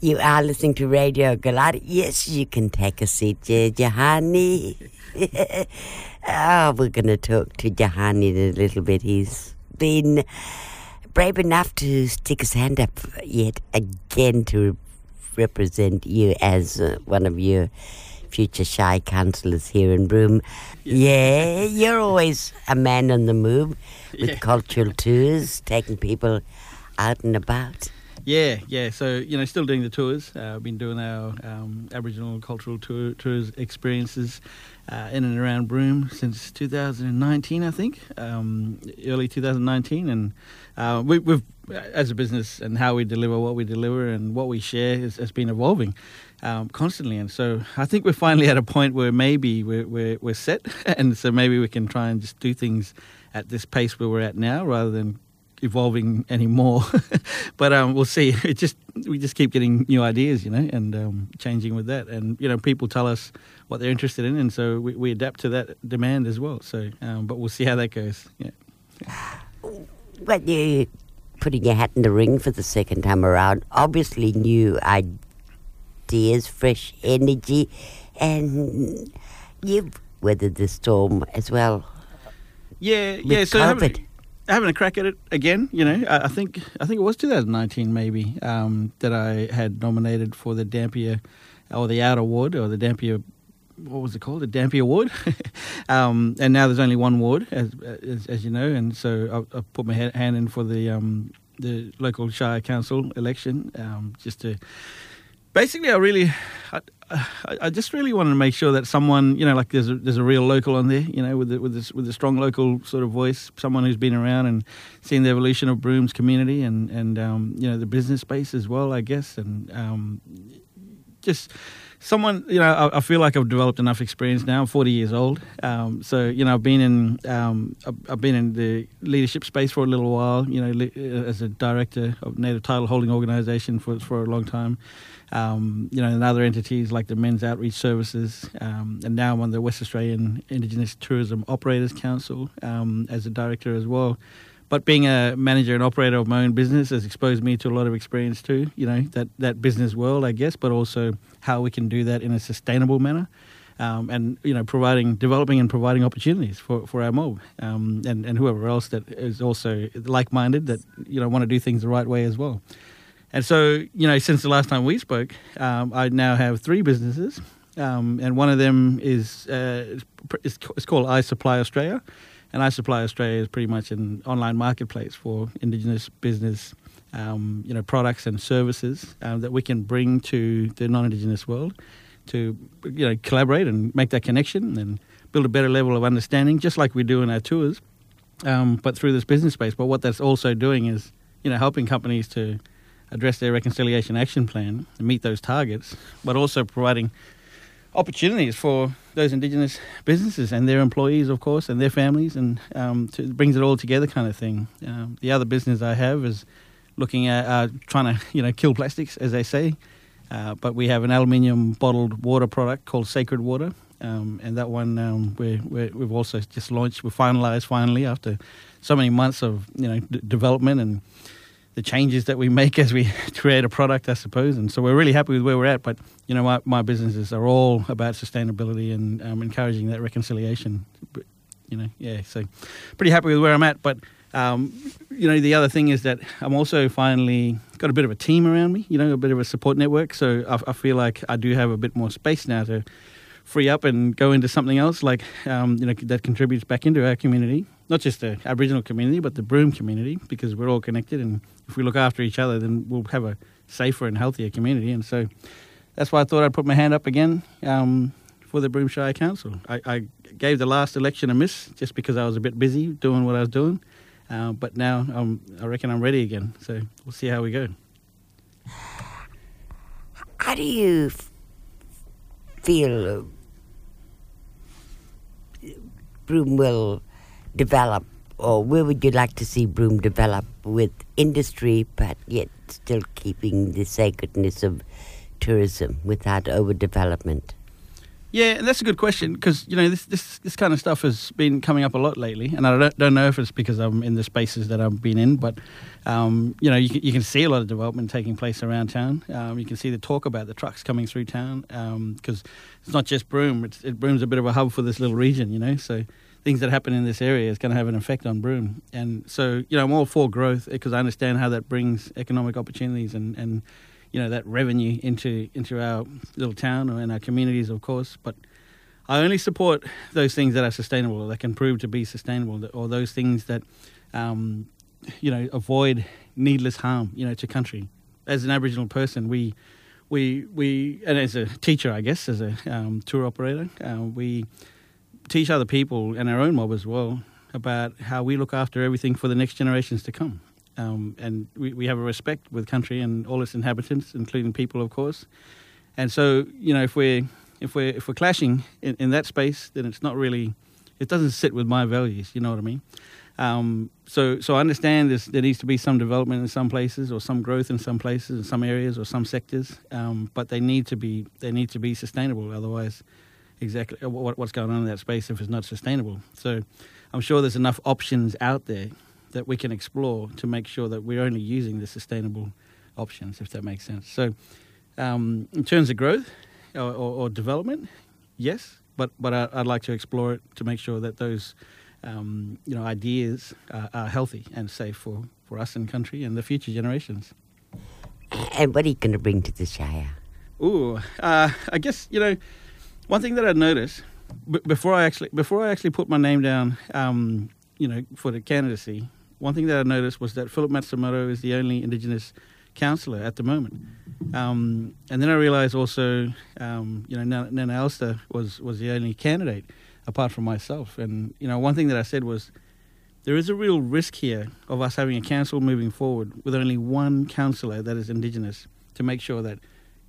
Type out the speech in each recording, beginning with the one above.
You are listening to Radio Goolarri. Yes, you can take a seat, Johani. oh, we're going to talk to Johani in a little bit. He's been brave enough to stick his hand up yet again to represent you as uh, one of your future shire councillors here in Broome. Yeah. yeah, you're always a man on the move with yeah. cultural tours, taking people out and about. Yeah, yeah. So you know, still doing the tours. Uh, I've been doing our um, Aboriginal cultural tour, tours experiences uh, in and around Broome since 2019, I think, um, early 2019, and uh, we, have as a business and how we deliver what we deliver and what we share has, has been evolving um, constantly. And so I think we're finally at a point where maybe we're, we're, we're set, and so maybe we can try and just do things at this pace where we're at now rather than evolving anymore. but um, we'll see. It just we just keep getting new ideas, you know, and um, changing with that. And you know, people tell us what they're interested in, and so we, we adapt to that demand as well. So, um, but we'll see how that goes. Yeah. But you putting your hat in the ring for the second time around. Obviously, new ideas, fresh energy, and you've weathered the storm as well. Yeah, yeah. So COVID having a crack at it again. You know, I, I think I think it was 2019 maybe um, that I had nominated for the Dampier or the Outer Ward or the Dampier. What was it called? The Dampier Ward, um, and now there's only one ward, as as, as you know, and so I, I put my hand in for the um, the local shire council election, um, just to basically, I really, I, just really wanted to make sure that someone, you know, like there's a, there's a real local on there, you know, with the, with this, with a strong local sort of voice, someone who's been around and seen the evolution of Broome's community and and um, you know the business space as well, I guess, and um, just someone, you know, I, I, feel like I've developed enough experience now. I'm 40 years old, um, so you know, I've been in, um, I've been in the leadership space for a little while. You know, as a director of native title holding organisation for for a long time um, you know, and other entities like the Men's Outreach Services, um, and now I'm on the West Australian Indigenous Tourism Operators Council um, as a director as well. But being a manager and operator of my own business has exposed me to a lot of experience too. You know, that that business world, I guess, but also how we can do that in a sustainable manner. Um, and you know providing developing and providing opportunities for, for our mob um, and and whoever else that is also like minded that you know want to do things the right way as well. And so, you know, since the last time we spoke, um, I now have three businesses, um, and one of them is uh, it's, it's called I Supply Australia, and I Supply Australia is pretty much an online marketplace for Indigenous business, um, you know, products and services um, that we can bring to the non-Indigenous world to, you know, collaborate and make that connection and build a better level of understanding, just like we do in our tours, um, but through this business space. But what that's also doing is, you know, helping companies to address their reconciliation action plan and meet those targets, but also providing opportunities for those Indigenous businesses and their employees, of course, and their families, and um, to, brings it all together, kind of thing. Um, the other business I have is looking at uh, trying to, you know, kill plastics, as they say. Uh, but we have an aluminium bottled water product called Sacred Water, um, and that one um, we we've also just launched. We finalised finally after so many months of you know d- development and the changes that we make as we create a product, I suppose. And so we're really happy with where we're at. But you know, my, my businesses are all about sustainability and um, encouraging that reconciliation. You know, yeah. So pretty happy with where I'm at. But um, you know, the other thing is that I'm also finally got a bit of a team around me. You know, a bit of a support network. So I, I feel like I do have a bit more space now to free up and go into something else, like um, you know, that contributes back into our community not just the Aboriginal community, but the Broome community, because we're all connected. And if we look after each other, then we'll have a safer and healthier community. And so that's why I thought I'd put my hand up again um, for the Broome Shire Council. I, I, gave the last election a miss just because I was a bit busy doing what I was doing. Uh, but now um, I reckon I'm ready again. So we'll see how we go. How do you feel Broome will develop, or where would you like to see Broome develop with industry, but yet still keeping the sacredness of tourism without overdevelopment? Yeah, and that's a good question because you know this, this this kind of stuff has been coming up a lot lately, and I don't, don't know if it's because I'm in the spaces that I've been in, but um, you know you can, you can see a lot of development taking place around town. Um, you can see the talk about the trucks coming through town because um, it's not just Broome; it's, it Broome's a bit of a hub for this little region, you know. So things that happen in this area is going to have an effect on Broome, and so you know I'm all for growth because I understand how that brings economic opportunities and and you know that revenue into into our little town and our communities, of course. But I only support those things that are sustainable, that can prove to be sustainable, or those things that um, you know avoid needless harm, you know, to country. As an Aboriginal person, we we we and as a teacher, I guess, as a um, tour operator, uh, we teach other people and our own mob as well about how we look after everything for the next generations to come. Um, and we, we have a respect with country and all its inhabitants, including people, of course. And so, you know, if we're if we're if we're clashing in, in that space, then it's not really it doesn't sit with my values. You know what I mean? Um, so so I understand there needs to be some development in some places, or some growth in some places, in some areas, or some sectors. Um, but they need to be they need to be sustainable. Otherwise, exactly what, what's going on in that space if it's not sustainable. So I'm sure there's enough options out there that we can explore to make sure that we're only using the sustainable options, if that makes sense. So, um, in terms of growth or, or, or, development, yes, but but I, would like to explore it to make sure that those um, you know ideas are, are, healthy and safe for, for us and country and the future generations. And what are you going to bring to the Shire? Ooh, uh, I guess you know one thing that I noticed b- before I actually before I actually put my name down, um, you know, for the candidacy one thing that I noticed was that Philip Matsumoto is the only Indigenous councillor at the moment. Um, and then I realised also, um, you know, Nana Elster was, was the only candidate apart from myself. And, you know, one thing that I said was there is a real risk here of us having a council moving forward with only one councillor that is Indigenous to make sure that,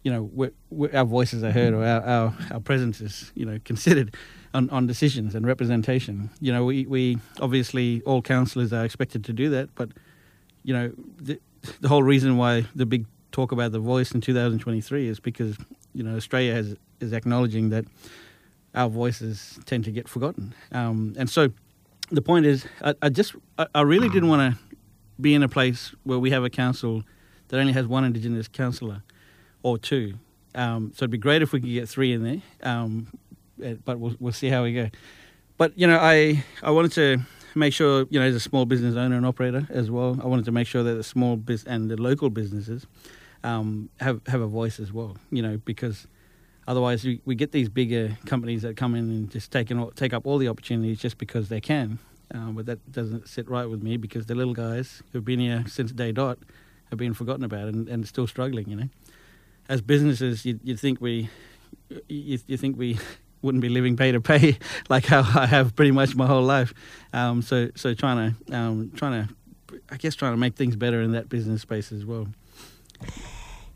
you know, we're, we're, our voices are heard or our, our, our presence is, you know, considered on, on decisions and representation. You know, we, we obviously all councillors are expected to do that, but you know, the, the whole reason why the big talk about the voice in 2023 is because you know Australia has is acknowledging that our voices tend to get forgotten, um, and so the point is, I, I just I, I really didn't want to be in a place where we have a council that only has one Indigenous councillor or two. Um, so it'd be great if we could get three in there. Um, but we'll we'll see how we go. But you know, I I wanted to make sure you know as a small business owner and operator as well. I wanted to make sure that the small biz and the local businesses um, have have a voice as well. You know, because otherwise we, we get these bigger companies that come in and just take take up all the opportunities just because they can. Um, but that doesn't sit right with me because the little guys who've been here since day dot have been forgotten about and, and still struggling. You know, as businesses, you you think we you, you think we wouldn't be living pay to pay like how I have pretty much my whole life. Um, so so trying to um, trying to I guess trying to make things better in that business space as well.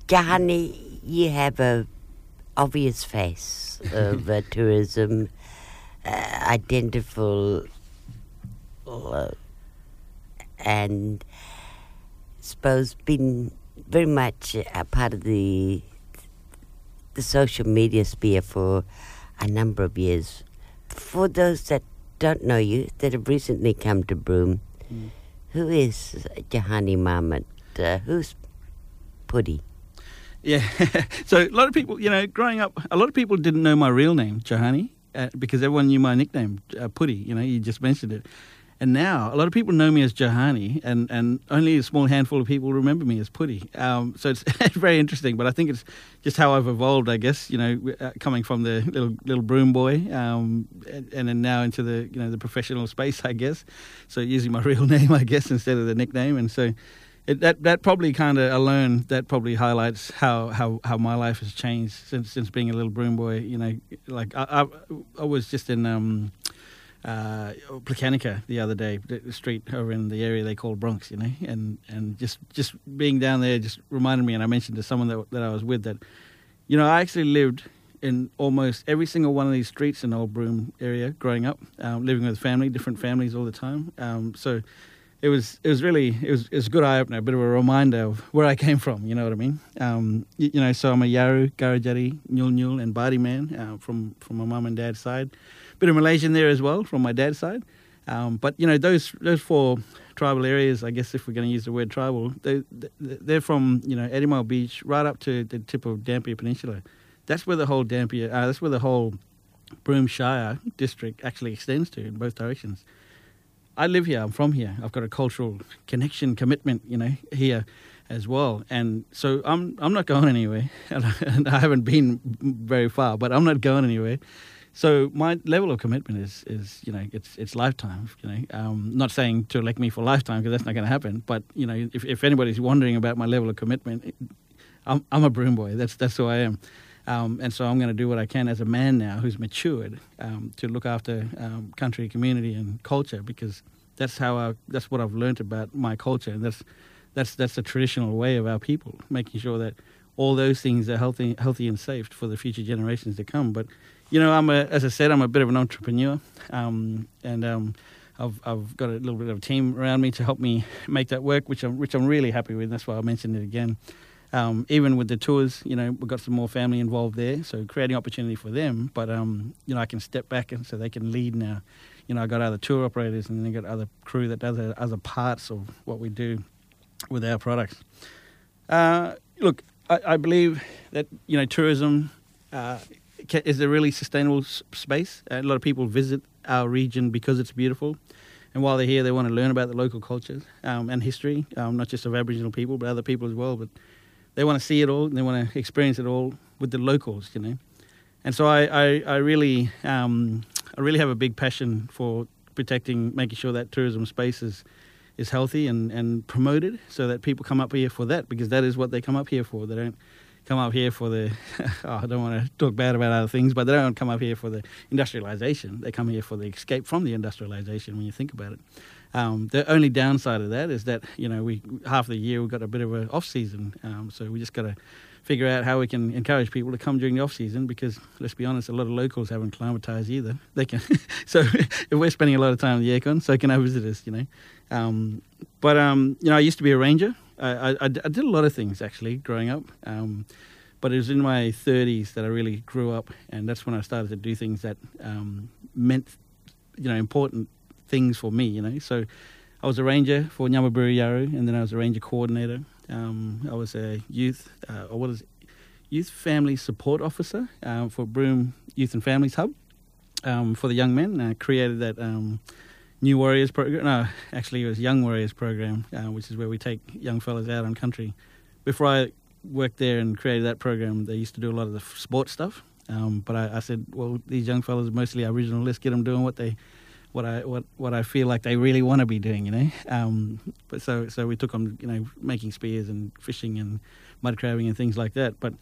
Johani, you have a obvious face of uh, tourism, uh, identical, uh, and suppose been very much a part of the the social media sphere for a number of years. For those that don't know you, that have recently come to Broome, mm. who is Johani Mamid? Uh, who's Putty? Yeah, so a lot of people, you know, growing up, a lot of people didn't know my real name, Johani, uh, because everyone knew my nickname, uh, Putty. You know, you just mentioned it. And now a lot of people know me as Johani, and, and only a small handful of people remember me as Putty. Um, so it's very interesting, but I think it's just how I've evolved, I guess. You know, uh, coming from the little little Broome boy, um, and, and, then now into the you know the professional space, I guess. So using my real name, I guess, instead of the nickname, and so. It, that that probably kind of alone that probably highlights how, how, how my life has changed since since being a little Broome boy. You know, like I I, I was just in um, uh, the other day, the street over in the area they call Bronx, you know, and, and just just being down there just reminded me, and I mentioned to someone that, that I was with that, you know, I actually lived in almost every single one of these streets in Old Broome area growing up, um, living with family, different families all the time. Um, so it was it was really it was it was a good eye opener, a bit of a reminder of where I came from. You know what I mean? Um, you, you, know, so I'm a Yawuru, Karajarri, Nyul Nyul, and Bardi man uh, from from my mum and dad's side. Bit of Malaysian there as well from my dad's side. Um, but you know those those four tribal areas, I guess if we're going to use the word tribal, they they're from you know Eighty Mile Beach right up to the tip of Dampier Peninsula. That's where the whole Dampier, uh, that's where the whole Broome Shire district actually extends to in both directions. I live here. I'm from here. I've got a cultural connection, commitment, you know, here as well. And so I'm I'm not going anywhere, and I haven't been very far, but I'm not going anywhere. So my level of commitment is is you know it's it's lifetime. You know, um, not saying to elect me for lifetime because that's not going to happen. But you know, if if anybody's wondering about my level of commitment, I'm I'm a Broome boy. That's that's who I am. Um, and so I'm going to do what I can as a man now who's matured um, to look after um, country, community, and culture because that's how I, that's what I've learned about my culture, and that's that's that's the traditional way of our people, making sure that all those things are healthy, healthy and safe for the future generations to come. But you know, I'm a, as I said, I'm a bit of an entrepreneur, um, and um, I've I've got a little bit of a team around me to help me make that work, which I'm which I'm really happy with. That's why I mentioned it again. Um, even with the tours, you know, we've got some more family involved there, so creating opportunity for them. But um, you know, I can step back and so they can lead now. You know, I got other tour operators, and then I got other crew that does other parts of what we do with our products. Uh, look, I, I, believe that you know tourism uh, is a really sustainable space. A lot of people visit our region because it's beautiful. And while they're here, they want to learn about the local cultures um, and history, um, not just of Aboriginal people, but other people as well. But they want to see it all and they want to experience it all with the locals, you know. And so I, I, I really um, I really have a big passion for protecting, making sure that tourism space is, is healthy and, and promoted so that people come up here for that because that is what they come up here for. They don't come up here for the, oh, I don't want to talk bad about other things, but they don't come up here for the industrialization. They come here for the escape from the industrialization when you think about it. Um, the only downside of that is that you know we half the year we've got a bit of an off season, um, so we just got to figure out how we can encourage people to come during the off season because let's be honest, a lot of locals haven't climatized either. They can, so if we're spending a lot of time in the aircon, so can our visitors, you know. Um, but um, you know, I used to be a ranger. I, I, I, did a lot of things actually growing up. Um, but it was in my 30s that I really grew up, and that's when I started to do things that um, meant, you know, important things for me, you know. So I was a ranger for Nyamba Buru Yawuru, and then I was a ranger coordinator. Um, I was a youth, uh, or what is it? Youth Family Support Officer uh, for Broome Youth and Families Hub um, for the young men. I created that um, New Warriors program. No, actually, it was Young Warriors program, uh, which is where we take young fellas out on country. Before I worked there and created that program, they used to do a lot of the sports stuff. Um, but I, I, said, well, these young fellas are mostly Aboriginal. Let's get them doing what they what I what what I feel like they really want to be doing, you know. Um, but so so we took them, you know, making spears and fishing and mud crabbing and things like that. But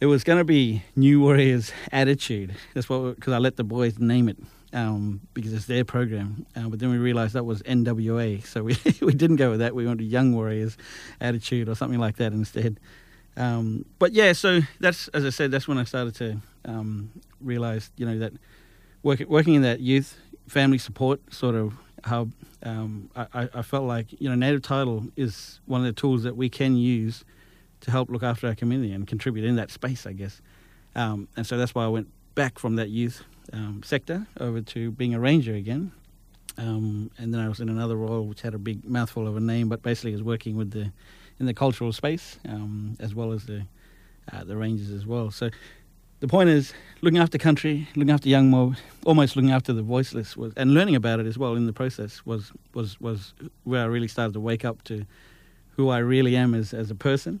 it was going to be New Warriors Attitude. That's what because I let the boys name it um, because it's their program. Uh, but then we realised that was NWA, so we we didn't go with that. We went to Young Warriors Attitude or something like that instead. Um, but yeah, so that's as I said, that's when I started to um, realise, you know, that working in that youth family support sort of hub, um, I, I felt like you know native title is one of the tools that we can use to help look after our community and contribute in that space, I guess. Um, and so that's why I went back from that youth um, sector over to being a ranger again. Um, and then I was in another role which had a big mouthful of a name, but basically was working with the in the cultural space um, as well as the uh, the rangers as well. So the point is looking after country, looking after young mob, almost looking after the voiceless, was, and learning about it as well in the process was was was where I really started to wake up to who I really am as as a person.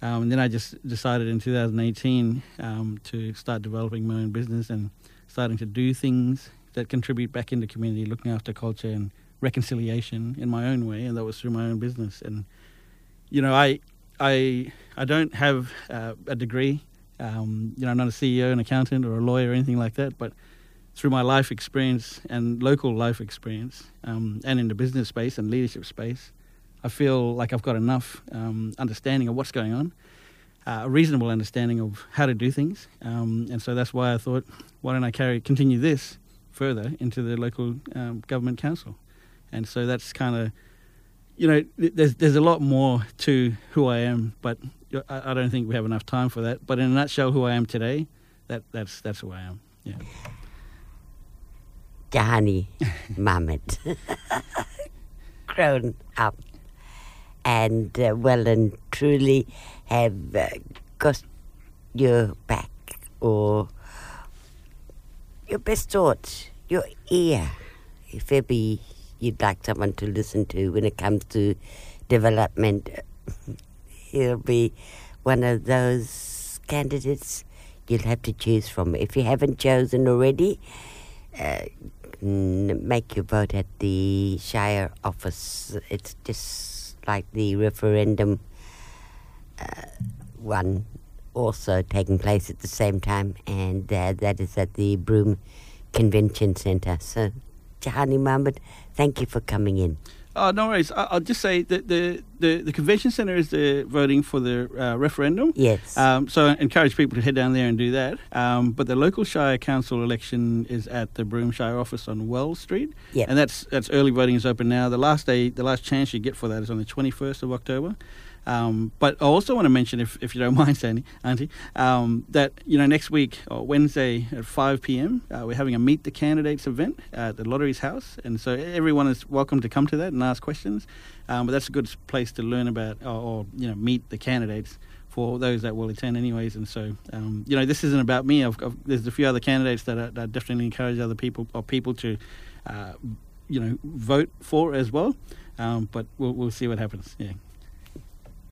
Um, and then I just decided in 2018 um, to start developing my own business and starting to do things that contribute back into community, looking after culture and reconciliation in my own way, and that was through my own business. And you know, I I I don't have uh, a degree um, you know, I'm not a CEO, an accountant, or a lawyer or anything like that, but through my life experience and local life experience, um, and in the business space and leadership space, I feel like I've got enough um, understanding of what's going on, uh, a reasonable understanding of how to do things, um, and so that's why I thought, why don't I carry continue this further into the local um, government council, and so that's kind of you know, there's there's a lot more to who I am, but I, I don't think we have enough time for that. But in a nutshell, who I am today, that that's that's who I am. Yeah. Johani Mamid, grown up and uh, well and truly have uh, got your back or your best thoughts, your ear, if ever you'd like someone to listen to when it comes to development, he'll be one of those candidates you'll have to choose from. If you haven't chosen already, uh, make your vote at the Shire office. It's just like the referendum uh, one also taking place at the same time, and uh, that is at the Broome Convention Centre. So, Johani Mamid, thank you for coming in. Oh, no worries. I'll just say that the, the, the convention centre is the voting for the uh, referendum. Yes. Um, so I encourage people to head down there and do that. Um, but the local Shire Council election is at the Broome Shire office on Weld Street. Yeah. And that's that's early voting is open now. The last day, the last chance you get for that is on the 21st of October. Um, but I also want to mention, if, if you don't mind, Sandy, Auntie, um, that you know next week, or Wednesday at 5 p.m., uh, we're having a Meet the Candidates event at the Lottery's House, and so everyone is welcome to come to that and ask questions. Um, but that's a good place to learn about, or, or, you know, meet the candidates for those that will attend, anyways. And so, um, you know, this isn't about me. I've, I've, there's a few other candidates that I, definitely encourage other people or people to, uh, you know, vote for as well. Um, but we'll we'll see what happens. Yeah.